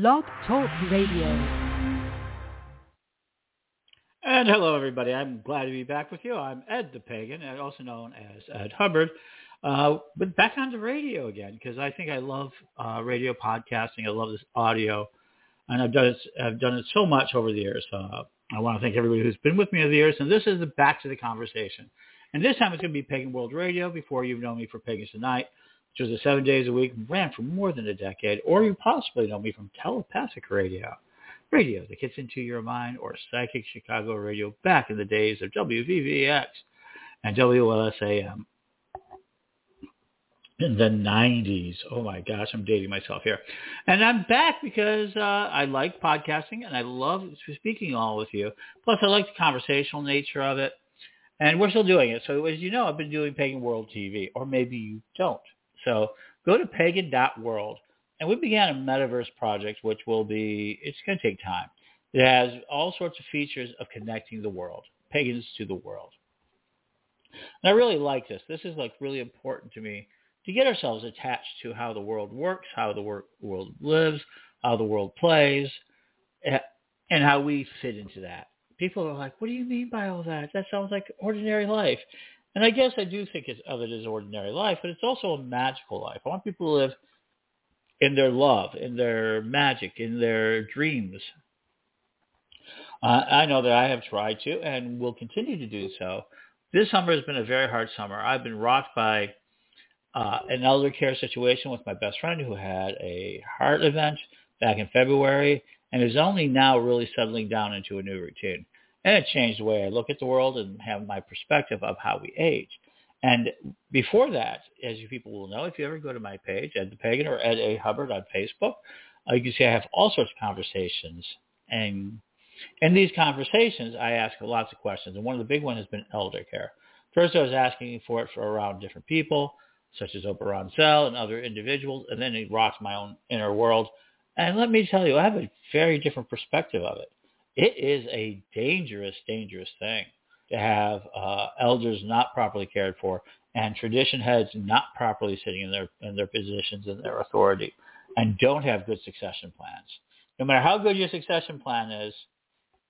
Blog Talk Radio. And hello, everybody. I'm glad to be back with you. I'm Ed the Pagan, also known as Ed Hubbard. Uh, but back on the radio again because I think I love uh, radio podcasting. I love this audio, and I've done it. I've done it so much over the years. Uh, I want to thank everybody who's been with me over the years. And this is the back to the conversation. And this time it's going to be Pagan World Radio. Before you've known me for Pagans Tonight, which was a seven days a week, ran for more than a decade, or you possibly know me from telepathic radio, radio that gets into your mind, or psychic Chicago radio back in the days of WVVX and WLSAM in the 90s. Oh my gosh, I'm dating myself here. And I'm back because uh, I like podcasting and I love speaking all with you. Plus, I like the conversational nature of it. And we're still doing it. So as you know, I've been doing Pagan World TV, or maybe you don't. So go to pagan.world. And we began a metaverse project, which will be, it's going to take time. It has all sorts of features of connecting the world, pagans to the world. And I really like this. This is like really important to me to get ourselves attached to how the world works, how the wor- world lives, how the world plays, and how we fit into that. People are like, what do you mean by all that? That sounds like ordinary life. And I guess I do think of it as ordinary life, but it's also a magical life. I want people to live in their love, in their magic, in their dreams. Uh, I know that I have tried to and will continue to do so. This summer has been a very hard summer. I've been rocked by uh, an elder care situation with my best friend who had a heart event back in February and is only now really settling down into a new routine. And it changed the way I look at the world and have my perspective of how we age. And before that, as you people will know, if you ever go to my page, Ed the Pagan or Ed A. Hubbard on Facebook, uh, you can see I have all sorts of conversations. And in these conversations, I ask lots of questions. And one of the big ones has been elder care. First, I was asking for it for around different people such as Oberon Zell and other individuals, and then it rocks my own inner world. And let me tell you, I have a very different perspective of it. It is a dangerous, dangerous thing to have uh, elders not properly cared for and tradition heads not properly sitting in their in their positions and their authority and don't have good succession plans. No matter how good your succession plan is,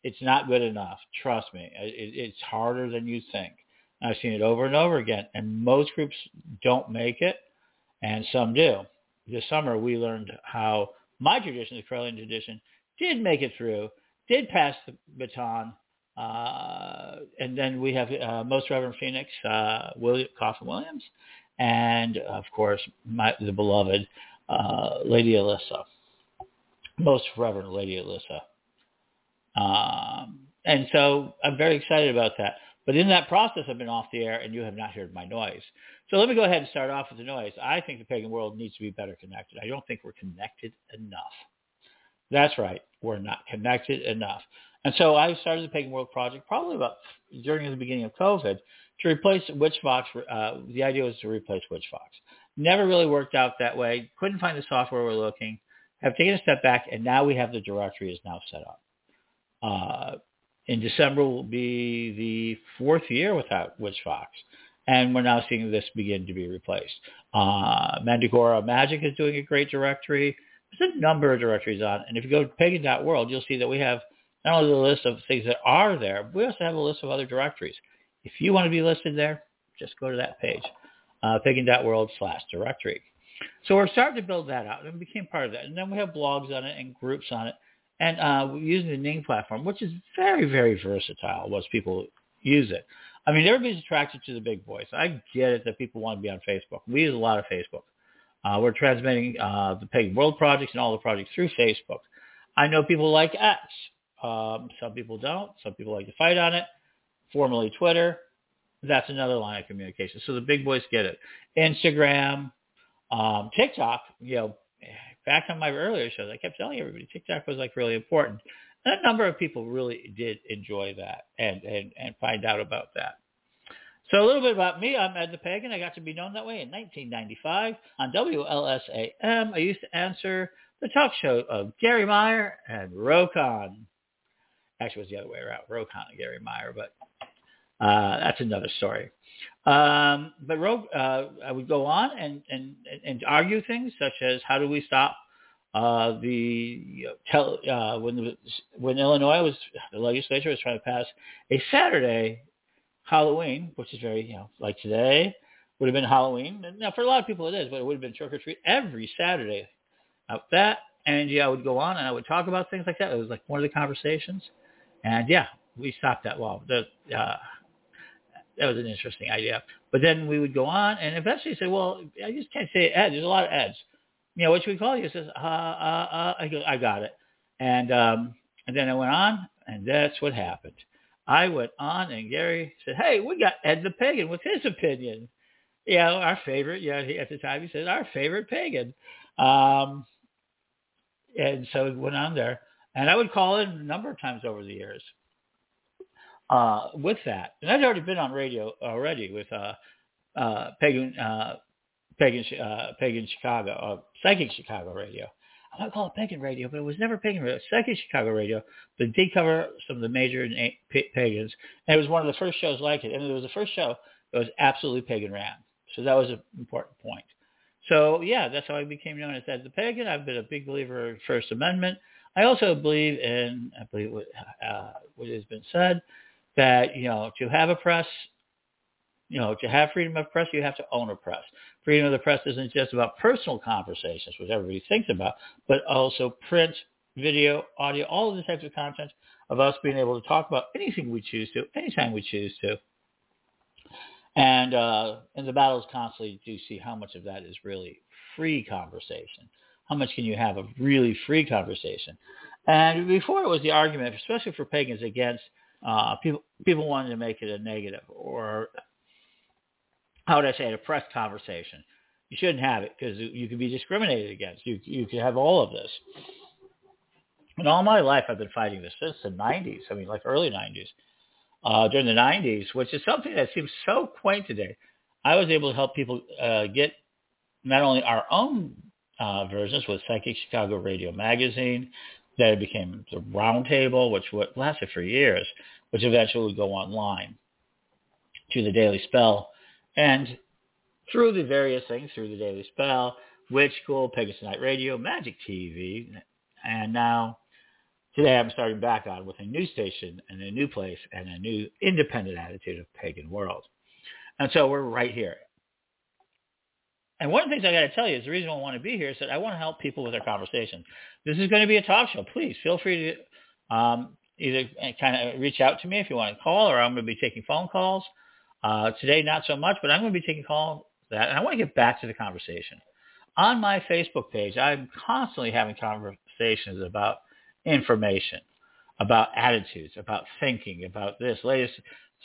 it's not good enough. Trust me, it, it's harder than you think. I've seen it over and over again. And most groups don't make it, and some do. This summer, we learned how my tradition, the Correllian tradition, did make it through, did pass the baton. Uh, and then we have uh, Most Reverend Phoenix, uh, William Coffin Williams, and of course, my, the beloved uh, Lady Alyssa, Most Reverend Lady Alyssa. Um, and so I'm very excited about that. But in that process, I've been off the air, and you have not heard my noise. So let me go ahead and start off with the noise. I think the pagan world needs to be better connected. I don't think we're connected enough. That's right. We're not connected enough. And so I started the Pagan World Project probably about during the beginning of COVID to replace Witchvox. Uh, the idea was to replace Witchvox. Never really worked out that way. Couldn't find the software we're looking. Have taken a step back, and now we have the directory is now set up. Uh, in December will be the fourth year without Witchvox. And we're now seeing this begin to be replaced. Uh, Magic is doing a great directory. There's a number of directories on. And if you go to pagan.world, you'll see that we have not only the list of things that are there, but we also have a list of other directories. If you want to be listed there, just go to that page, uh, pagan.world slash directory. So we're starting to build that out and became part of that. And then we have blogs on it and groups on it and uh, we're using the Ning platform, which is very, very versatile once people use it. I mean, everybody's attracted to the big boys. I get it that people want to be on Facebook. We use a lot of Facebook. Uh, we're transmitting uh, the Pagan World projects and all the projects through Facebook. I know people like X. Um, some people don't. Some people like to fight on it. Formerly Twitter. That's another line of communication. So the big boys get it. Instagram, um, TikTok, you know, back on my earlier shows, I kept telling everybody TikTok was like really important. And a number of people really did enjoy that and, and, and find out about that. So a little bit about me. I'm Ed the Pagan. I got to be known that way in 1995 on WLSAM. I used to answer the talk show of Gary Meier and Roe Conn. Actually, it was the other way around, Roe Conn and Gary Meier, but uh, that's another story. Um, but uh, I would go on and, and, and argue things such as how do we stop uh, the you know, tel- uh, when when Illinois was the legislature was trying to pass a Saturday Halloween, which is very you know like today would have been Halloween. And now for a lot of people it is, but it would have been trick or treat every Saturday. Now that and yeah, I would go on and I would talk about things like that. It was like one of the conversations, and yeah, we stopped that. Well, the uh, that was an interesting idea. But then we would go on and eventually say, well, I just can't say Ed. There's a lot of Eds you know, what should we call you? He says, uh, uh, uh. I go, I got it. And, um, and then I went on and that's what happened. I went on and Gary said, hey, we got Ed the Pagan. What's his opinion? You know, our favorite, yeah, he, at the time he said, our favorite pagan. Um, and so it went on there. And I would call in a number of times over the years uh, with that. And I'd already been on radio already with uh, uh, Pagan uh, Pagan, uh, Pagan Chicago, uh, Psychic Chicago Radio. I want to call it Pagan Radio, but it was never Pagan Radio. Psychic Chicago Radio, but did cover some of the major pagans, and it was one of the first shows like it. And it was the first show that was absolutely pagan ran. So that was an important point. So yeah, that's how I became known as Ed the Pagan. I've been a big believer in First Amendment. I also believe in, I believe what, uh, what has been said, that, you know, to have a press you know, to have freedom of press, you have to own a press. Freedom of the press isn't just about personal conversations, which everybody thinks about, but also print, video, audio, all of the types of content of us being able to talk about anything we choose to, anytime we choose to. And uh, in the battles constantly do see how much of that is really free conversation. How much can you have of really free conversation? And before it was the argument, especially for pagans, against uh, people people wanted to make it a negative or how would I say it, a press conversation. You shouldn't have it because you could be discriminated against. You you could have all of this. And all my life I've been fighting this since the 90s. I mean, like early 90s. Uh, during the 90s, which is something that seems so quaint today. I was able to help people uh, get not only our own uh, versions with Psychic Chicago Radio Magazine, that it became the Roundtable, which lasted for years, which eventually would go online to the Daily Spell, and through the various things, through the Daily Spell, Witch School, Pagans Tonight Radio, Magic TV, and now today I'm starting back on with a new station and a new place and a new independent attitude of Pagan World. And so we're right here. And one of the things I got to tell you is the reason I want to be here is that I want to help people with their conversation. This is going to be a talk show. Please feel free to um, either kind of reach out to me if you want to call, or I'm going to be taking phone calls. Uh, today, not so much, but I'm going to be taking calls that, and I want to get back to the conversation. On my Facebook page, I'm constantly having conversations about information, about attitudes, about thinking, about this latest.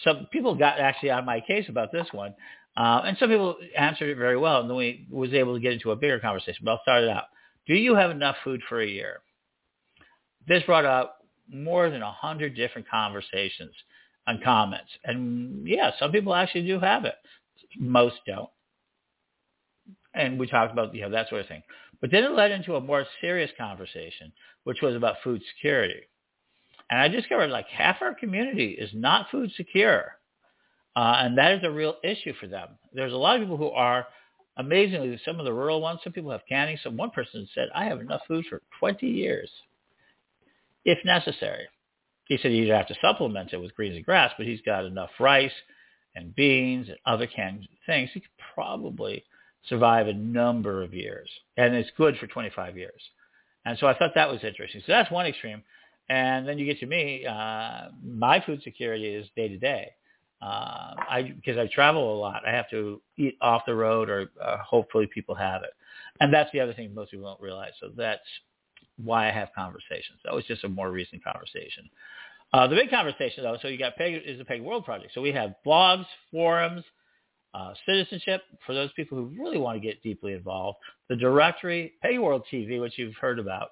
Some people got actually on my case about this one, uh, and some people answered it very well, and then we was able to get into a bigger conversation. But I'll start it out. Do you have enough food for a year? This brought up more than a hundred different conversations on comments. And yeah, some people actually do have it. Most don't. And we talked about, you know, that sort of thing. But then it led into a more serious conversation, which was about food security. And I discovered like half our community is not food secure. Uh, and that is a real issue for them. There's a lot of people who are, amazingly, some of the rural ones, some people have canning. So one person said, I have enough food for 20 years, if necessary. He said he'd have to supplement it with greens and grass, but he's got enough rice and beans and other canned things. He could probably survive a number of years. And it's good for 25 years. And so I thought that was interesting. So that's one extreme. And then you get to me. Uh, my food security is day to day. Uh, I because I travel a lot. I have to eat off the road, or uh, hopefully people have it. And that's the other thing most people don't realize. So that's why I have conversations. That was just a more recent conversation. Uh, the big conversation, though, so you got Peg is the Pagan World Project. So we have blogs, forums, uh, citizenship for those people who really want to get deeply involved. The directory, Pagan World TV, which you've heard about,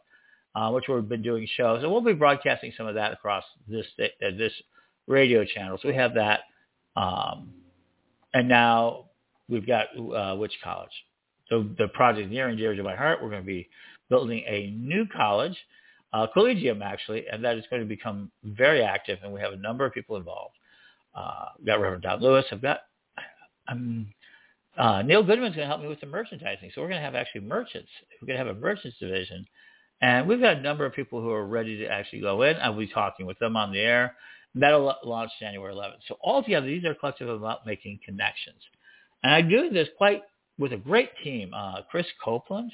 uh, which we've been doing shows, and we'll be broadcasting some of that across this uh, this radio channel. So we have that, um, and now we've got uh, Witch College. So the project near and dear to my heart. We're going to be building a new college uh, collegium actually, and that is going to become very active, and we have a number of people involved. Uh, we've got Reverend Don Lewis. I've got um, uh, Neil Goodman's going to help me with the merchandising, so we're going to have actually merchants. We're going to have a merchants division And we've got a number of people who are ready to actually go in. I'll be talking with them on the air. That'll launch January 11th. So altogether, these are collective about making connections. And I do this quite with a great team. Uh, Chris Copeland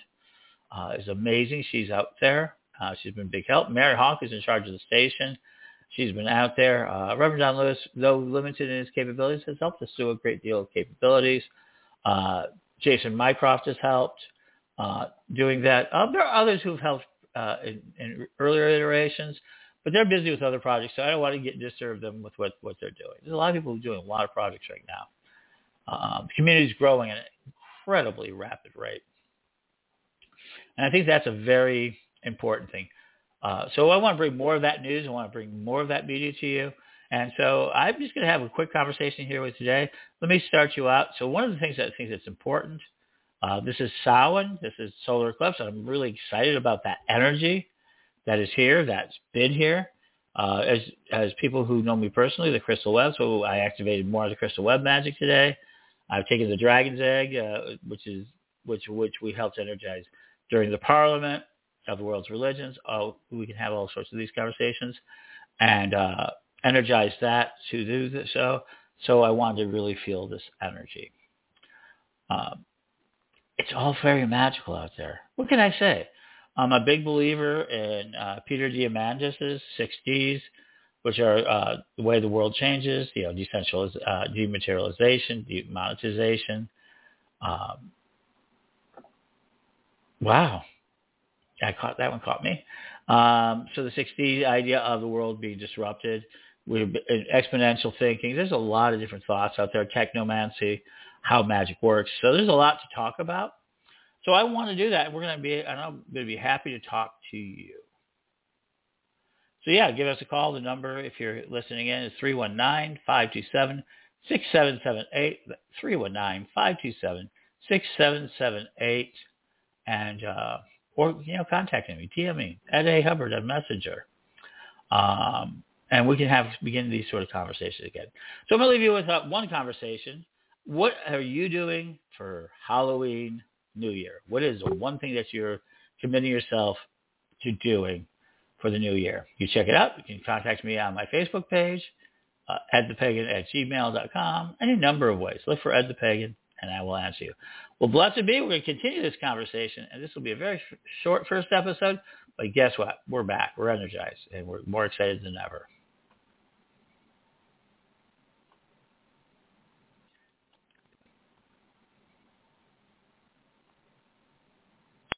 uh, is amazing. She's out there. Uh, she's been a big help. Mary Hawk is in charge of the station. She's been out there. Uh, Reverend Don Lewis, though limited in his capabilities, has helped us do a great deal of capabilities. Uh, Jason Mycroft has helped uh, doing that. Uh, there are others who've helped uh, in, in earlier iterations, but they're busy with other projects, so I don't want to get disturb them with what, what they're doing. There's a lot of people doing a lot of projects right now. Um, the community is growing at an incredibly rapid rate. And I think that's a very important thing. Uh, so I want to bring more of that news. I want to bring more of that media to you. And so I'm just going to have a quick conversation here with today. Let me start you out. So one of the things that I think that's important, uh, this is Samhain. This is solar eclipse. I'm really excited about that energy that is here, that's been here. Uh, as as people who know me personally, the crystal web. So I activated more of the crystal web magic today. I've taken the dragon's egg, uh, which is which which we helped energize during the parliament of the world's religions. Oh, we can have all sorts of these conversations, and uh, energize that to do this. So so I wanted to really feel this energy. Um, it's all very magical out there. What can I say? I'm a big believer in uh, Peter Diamandis' six Ds, which are uh, the way the world changes, you know, decentraliz- uh, dematerialization, demonetization. Um, wow, I caught that one caught me. Um, so the six D idea of the world being disrupted, we exponential thinking. There's a lot of different thoughts out there. Technomancy, how magic works. So there's a lot to talk about. So I want to do that. We're going to be, and I'm going to be happy to talk to you. So yeah, give us a call. The number, if you're listening in, is 319-527-6778, 319-527-6778. And, uh, or, you know, contact me, DM me, at A. Hubbard on Messenger. Um, and we can have, begin these sort of conversations again. So I'm going to leave you with uh, one conversation. What are you doing for Halloween New Year? What is one thing that you're committing yourself to doing for the new year? You check it out. You can contact me on my Facebook page, uh, edthepagan at gmail.com, any number of ways. Look for Ed the Pagan, and I will answer you. Well, blessed be. We're going to continue this conversation, and this will be a very short first episode. But guess what? We're back. We're energized, and we're more excited than ever.